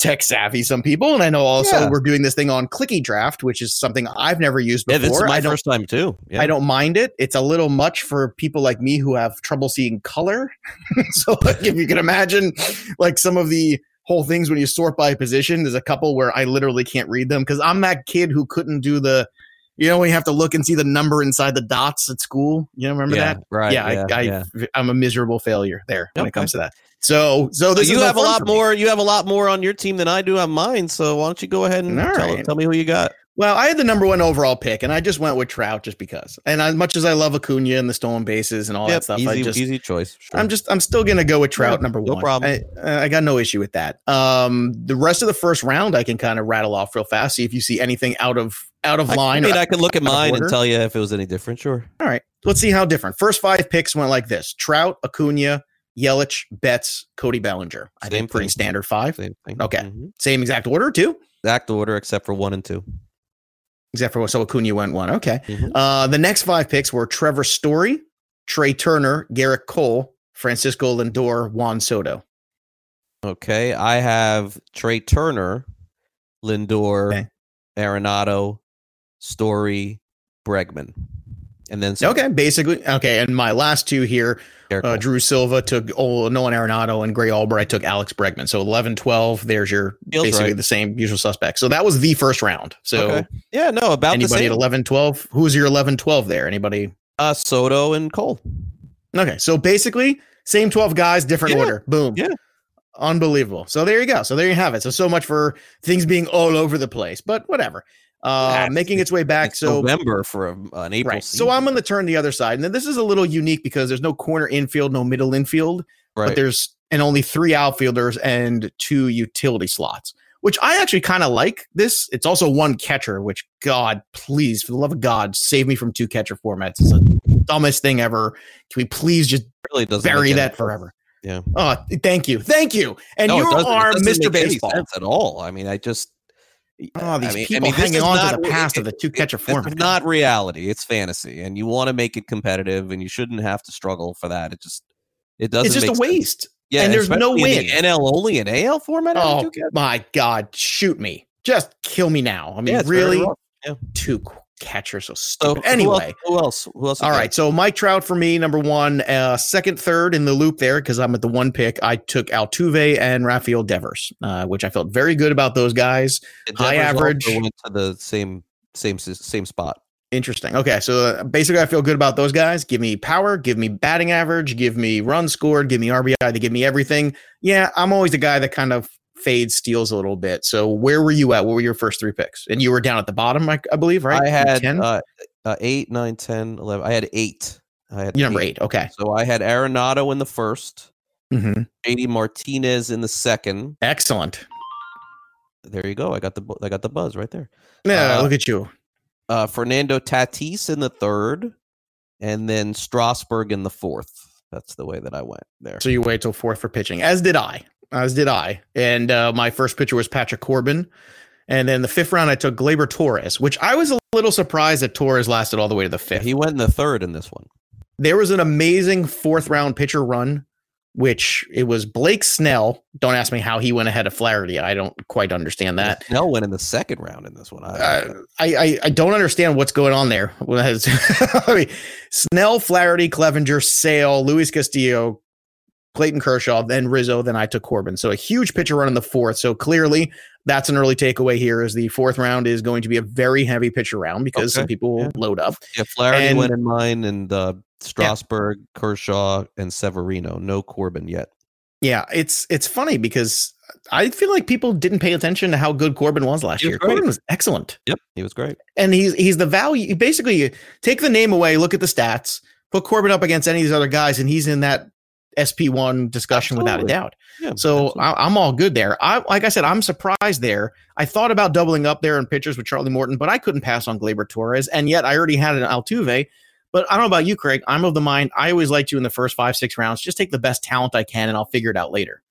tech savvy. Some people, and I know also Yeah. we're doing this thing on Clicky Draft, which is something I've never used before Yeah, before. this is my first time too. Yeah. I don't mind it. It's a little much for people like me who have trouble seeing color. so, like, if you can imagine, like some of the whole things when you sort by position, there's a couple where I literally can't read them because I'm that kid who couldn't do the, you know, when you have to look and see the number inside the dots at school. You know, remember yeah, that? right? yeah, yeah, I, I, yeah. I'm a miserable failure there when Okay. it comes to that. So, so So this you is have a lot more. You have a lot more on your team than I do on mine. So why don't you go ahead and tell, right. tell me who you got? Well, I had the number one overall pick, and I just went with Trout just because. And as much as I love Acuna and the stolen bases and all that stuff, easy, I just easy choice. Sure. I'm just I'm still gonna go with Trout Yeah, number no one. problem. I, I got no issue with that. Um, the rest of the first round I can kind of rattle off real fast. See if you see anything out of out of I, line. I mean, I can look at mine and tell you if it was any different. Sure. All right, let's see how different. First five picks went like this: Trout, Acuna, Yelich, Betts, Cody Bellinger. I Same think pretty thing. standard five. Same thing. Okay. Mhm. Same exact order too, Exact order except for one and two. except for so Acuna went one. Okay. Mhm. Uh, the next five picks were Trevor Story, Trea Turner, Gerrit Cole, Francisco Lindor, Juan Soto. Okay. I have Trea Turner, Lindor, Okay. Arenado, Story, Bregman, and then Okay, basically. Okay, and my last two here uh, Drew Silva took oh, Nolan Arenado and Grey Albright took Alex Bregman. So 11 12, there's your Feels basically right. the same usual suspect. So that was the first round. So Okay. Yeah. No. About the anybody at 11 12, who was your 11 12 there? Anybody? Uh, Soto and Cole. Okay, so basically same 12 guys, different Yeah, order. Boom. yeah. Unbelievable. So there you go. So there you have it. So so much for things being all over the place, but whatever. Uh making its way back. It's So November for a, an April. right. So I'm going to turn the other side. And then this is a little unique because there's no corner infield, no middle infield. right. but there's and only three outfielders and two utility slots, which I actually kind of like. This it's also one catcher, which God, please, for the love of God, save me from two catcher formats. It's the dumbest thing ever. Can we please just really bury that forever? Yeah. Oh, thank you, thank you. And No, you are Mr. Baseball. at all. I mean, I just Oh, these I mean- I people mean, this hanging on not to the past it- of the two catcher This format. is not reality. It's fantasy, and you want to make it competitive, and you shouldn't have to struggle for that. It just it doesn't. it's just a sense. waste. Yeah, and there's no win. NL only an AL format. Oh my God, shoot me. Just kill me now. I mean, Yeah, really? Yeah. Two catchers so So stupid. who anyway. else? Who else? Who else? you All got? right, so Mike Trout for me, number one, uh, second, third in the loop there because I'm at the one pick. I took Altuve and Rafael Devers, uh, which I felt very good about those guys. And high Devers also average. went to the same same same spot. Interesting. Okay, so uh, basically, I feel good about those guys. Give me power, give me batting average, give me runs scored, give me RBI. They give me everything. Yeah, I'm always the guy that kind of fades, steals a little bit. So where were you at? What were your first three picks? And you were down at the bottom, I, I believe, right? I had uh, uh, eight, nine, 10, 11. I had eight. I had You're number eight. Okay. So I had Arenado in the first, hmm JD Martinez in the second. Excellent. There you go. I got the I got the buzz right there. Yeah, Uh, look at you. Uh, Fernando Tatis in the third, and then Strasburg in the fourth. That's the way that I went there. So you wait till fourth for pitching, as did I. As did I. And uh, my first pitcher was Patrick Corbin. And then the fifth round, I took Gleyber Torres, which I was a little surprised that Torres lasted all the way to the fifth. He went in the third in this one. there was an amazing fourth round pitcher run which it was Blake Snell. Don't ask me how he went ahead of Flaherty. I don't quite understand that. Snell went in the second round in this one. I, Uh, I, I I don't understand what's going on there. I mean, Snell, Flaherty, Clevinger, Sale, Luis Castillo, Clayton Kershaw, then Rizzo, then I took Corbin. So a huge pitcher run in the fourth. So clearly that's an early takeaway here is the fourth round is going to be a very heavy pitcher round because some people will yeah. load up. yeah, Flaherty and- went in mine, and uh, Strasburg, Kershaw, and Severino. No Corbin yet. Yeah, it's it's funny because I feel like people didn't pay attention to how good Corbin was last was year. great. Corbin was excellent. Yep, he was great. and he's he's the value. Basically, take the name away, look at the stats, put Corbin up against any of these other guys, and he's in that SP one discussion without a doubt. Yeah, So. I, I'm all good there. I like I said, I'm surprised there. I thought about doubling up there in pitchers with Charlie Morton, but I couldn't pass on Gleyber Torres, and yet I already had an Altuve. But I don't know about you, Craig. I'm of the mind I always like to in the first five six rounds. Just take the best talent I can, and I'll figure it out later.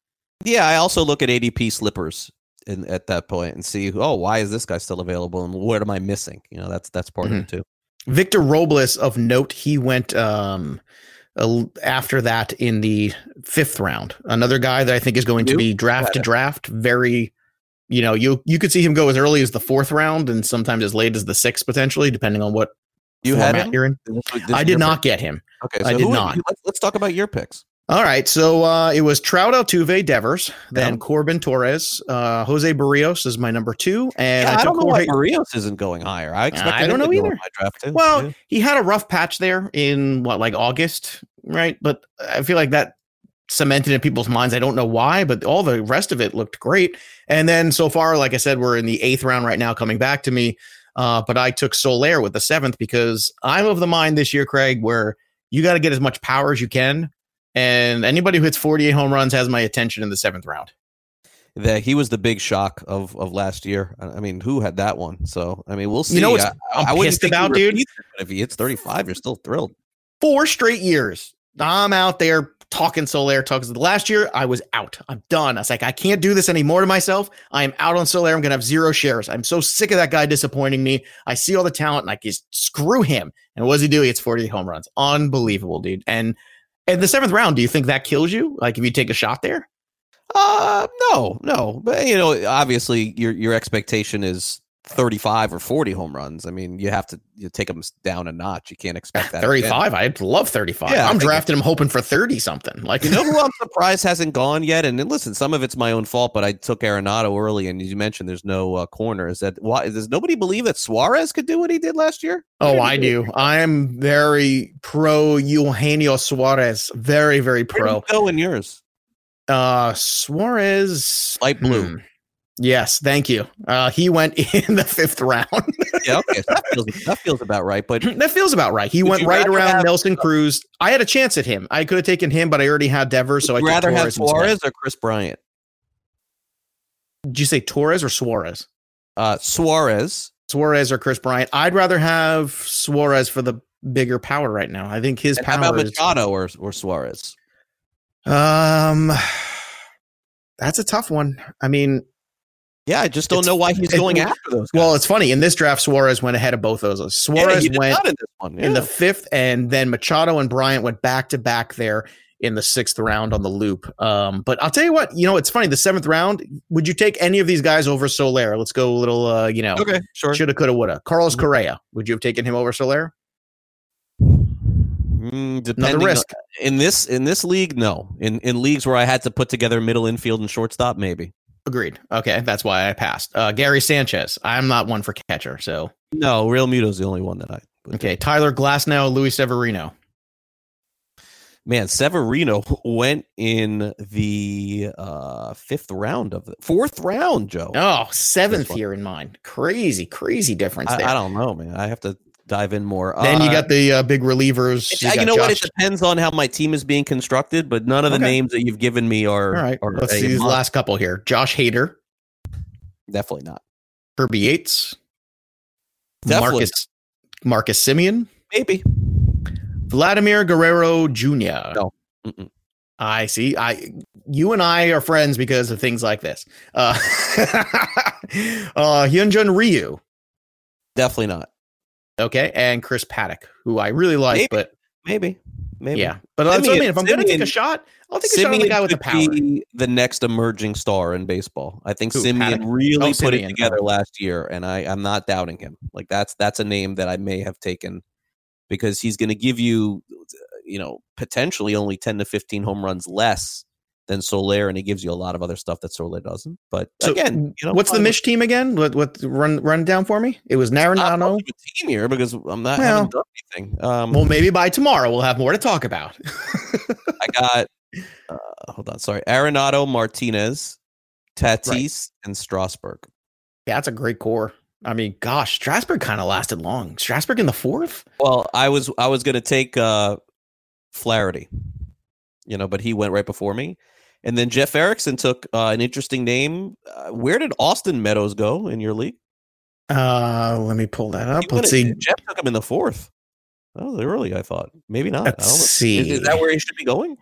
Yeah, I also look at ADP slippers in, at that point and see, oh, why is this guy still available and what am I missing? You know, that's that's part Mm-hmm. of it too. Victor Robles of note, he went um after that in the fifth round. Another guy that I think is going to be draft to draft. Very, you know, you you could see him go as early as the fourth round and sometimes as late as the sixth potentially, depending on what You had him? you're in. This- this I did not pick? get him. Okay, I did not. Let's, let's talk about your picks. All right, so uh, it was Trout, Altuve, Devers, then. Corbin Torres, uh, Jose Berrios is my number two, and Yeah, I, I, don't know why Berrios isn't going higher. I expect I don't know either. Well, Yeah. he had a rough patch there in what, like August, right? But I feel like that cemented in people's minds. I don't know why, but all the rest of it looked great. And then so far, like I said, we're in the eighth round right now, coming back to me. Uh, but I took Soler with the seventh because I'm of the mind this year, Craig, where you got to get as much power as you can. And anybody who hits 48 home runs has my attention in the seventh round. that he was the big shock of of last year. I mean, who had that one? So I mean, we'll see. You know what's I, I'm I pissed about, dude? repeats it, but If he hits thirty five, you're still thrilled. Four straight years. I'm out there talking Soler talks. The last year, I was out. I'm done. I was like, I can't do this anymore to myself. I am out on Soler. I'm going to have zero shares. I'm so sick of that guy disappointing me. I see all the talent and I just screw him. And what does he do? He hits 48 home runs. Unbelievable, dude. And in the seventh round, do you think that kills you? Like if you take a shot there? Uh, no, no. But you know, obviously, your your expectation is thirty five or forty home runs. I mean, you have to you take them down a notch. You can't expect that. again. 35. I'd love 35. Yeah, I'm drafting him hoping for 30 something. Like, You know who I'm surprised hasn't gone yet? And, listen, some of it's my own fault, but I took Arenado early, and as you mentioned, there's no uh, corner. Is that why? Does nobody believe that Suarez could do what he did last year? Oh, I do. I'm very pro Eugenio Suarez. Very, very Where pro. go in yours? Uh Suarez Light blue. Hmm. Yes, thank you. Uh he went in the fifth round. Yeah, okay, that feels that feels about right. But that feels about right. He went right around have- Nelson Cruz. I had a chance at him. I could have taken him, but I already had Devers, so I would you took rather have Torres instead. Suarez or Kris Bryant? Did you say Torres or Suarez? Uh, Suarez. Suarez or Kris Bryant? I'd rather have Suarez for the bigger power right now. I think his And how power about is Machado or or Suarez? um that's a tough one. I mean, Yeah, I just don't It's- know why he's going after those. Guys. Well, it's funny. In this draft, Suarez went ahead of both of those. Suarez did went in this one. in the fifth, and then Machado and Bryant went back to back there in the sixth round on the loop. Um, but I'll tell you what, you know, it's funny. The seventh round, would you take any of these guys over Soler? Let's go a little, uh, you know, okay, sure. shoulda, coulda, woulda. Carlos Correa, would you have taken him over Soler? Mm, Another risk. on- in this in this league, no. In in leagues where I had to put together middle infield and shortstop, maybe. Agreed. Okay, that's why I passed. Uh, Gary Sanchez. I'm not one for catcher, so No, Realmuto's the only one that I. okay. Tyler Glasnow, Luis Severino. Man, Severino went in the uh, fifth round of the fourth round, Joe. Oh, seventh year in mind. Crazy, crazy difference I, there. I don't know, man. I have to dive in more. Then you Uh, got the uh, big relievers. You you, know what? It depends on how my team is being constructed, but none of the Okay. names that you've given me are. All right, are let's see these must. last couple here. Josh Hader, Definitely not. Kirby Yates, Definitely Marcus Marcus Semien, Maybe. Vladimir Guerrero Jr. No. Mm-mm. I see. I you and I are friends because of things like this. Uh, uh Hyunjin Ryu, Definitely not. Okay, and Chris Paddack, who I really like, Maybe. but Maybe. maybe. Yeah, but I mean. If I'm going to take a shot, I'll take a shot on the guy with the power. be the next emerging star in baseball. I think Who, Semien Paddack? really Oh, put Semien. it together last year, and I, I'm not doubting him. Like that's that's a name that I may have taken because he's going to give you, you know, potentially only 10 to 15 home runs less than Soler, and he gives you a lot of other stuff that Soler doesn't. But So, again, you know, what's the. Mish team again? What what run run down for me? It was Naranano. a team here because I'm not Well, done anything. Um, Well, maybe by tomorrow we'll have more to talk about. I got uh, hold on, sorry, Arenado, Martinez, Tatis, and Strasburg. Yeah, that's a great core. I mean, gosh, Strasburg kind of lasted long. Strasburg in the fourth. Well, I was I was gonna take uh Flaherty, you know, but he went right before me. And then Jeff Erickson took uh, an interesting name. Uh, where did Austin Meadows go in your league? Uh, let me pull that up. Let's see. Jeff took him in the fourth. That was early, I thought. Maybe not. I Let's don't know. see. Is, is that where he should be going?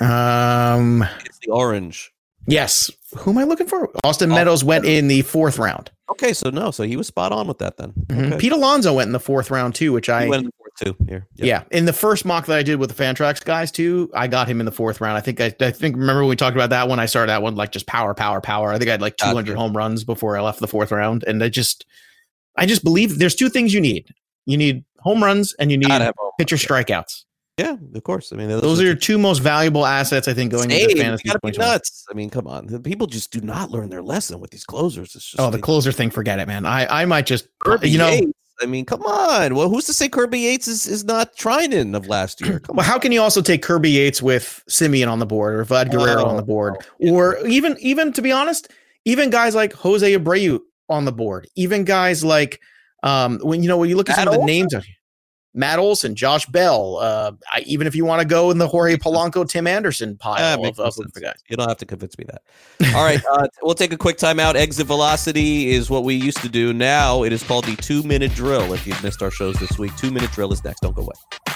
Um, It's the orange. yes. Who am I looking for? Austin Austin Meadows went in the fourth round. Okay, so no, so he was spot on with that then. Mhm. Okay. Pete Alonso went in the fourth round too, which I he went in the fourth too. Here, Yep. yeah. In the first mock that I did with the Fantrax guys too, I got him in the fourth round. I think I, I think remember when we talked about that one. I started that one like just power, power, power. I think I had like Gotcha. 200 home runs before I left the fourth round, and I just, I just believe there's two things you need. You need home runs and you need pitcher strikeouts. Yeah, of course. I mean, Those are your two most valuable assets, I think, going Same. into fantasy. gotta be nuts. I mean, come on. The People just do not learn their lesson with these closers. It's just Oh, the closer thing, forget it, man. I, I might just, Kirby you know, Yates. I mean, come on. Well, who's to say Kirby Yates is, is not Treinen of last year? Come well, on. how can you also take Kirby Yates with Semien on the board or Vlad Guerrero on the board, or even, even to be honest, even guys like Jose Abreu on the board, even guys like, um, when you know when you look at some of the names, of Matt Olson, Josh Bell, uh, I, even if you want to go in the Jorge Polanco, Tim Anderson pile of, of the guys. You don't have to convince me that. All right, uh, we'll take a quick timeout. Exit velocity is what we used to do. Now it is called the two minute drill. If you've missed our shows this week, two minute drill is next. Don't go away.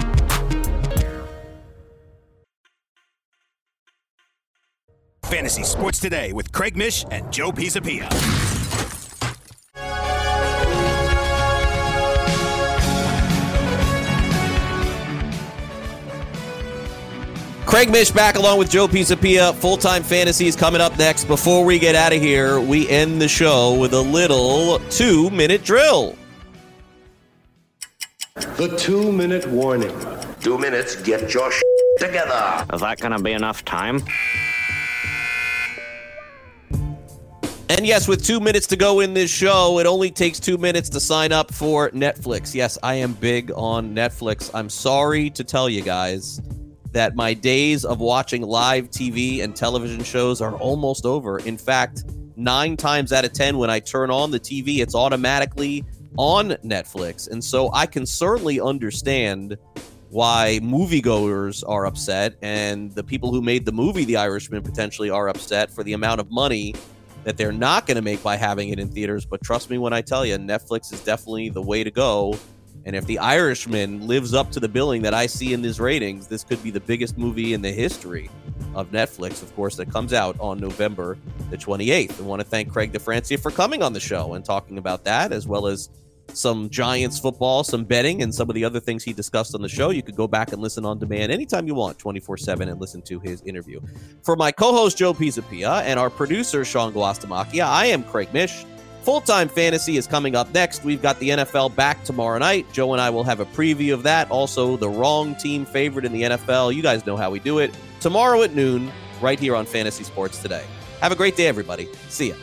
Fantasy Sports Today with Craig Mish and Joe Pisapia. Craig Mish back along with Joe Pisapia. Full time fantasy is coming up next. Before we get out of here, we end the show with a little two minute drill. The two minute warning. Two minutes, get your sh- together. Is that going to be enough time? And yes, with two minutes to go in this show, it only takes two minutes to sign up for Netflix. Yes, I am big on Netflix. I'm sorry to tell you guys that my days of watching live TV and television shows are almost over. In fact, nine times out of 10, when I turn on the TV, it's automatically on Netflix. And so I can certainly understand why moviegoers are upset and the people who made the movie The Irishman potentially are upset for the amount of money that they're not going to make by having it in theaters. But trust me when I tell you, Netflix is definitely the way to go. And if The Irishman lives up to the billing that I see in these ratings, this could be the biggest movie in the history of Netflix, of course, that comes out on November the 28th. I want to thank Craig DeFrancia for coming on the show and talking about that, as well as some Giants football, some betting, and some of the other things he discussed on the show. You could go back and listen on demand anytime you want, 24 7, and listen to his interview. For my co host, Joe Pisapia, and our producer, Sean Guastamacchia, I am Craig Mish. Full time fantasy is coming up next. We've got the NFL back tomorrow night. Joe and I will have a preview of that. Also, the wrong team favorite in the NFL. You guys know how we do it. Tomorrow at noon, right here on Fantasy Sports Today. Have a great day, everybody. See ya.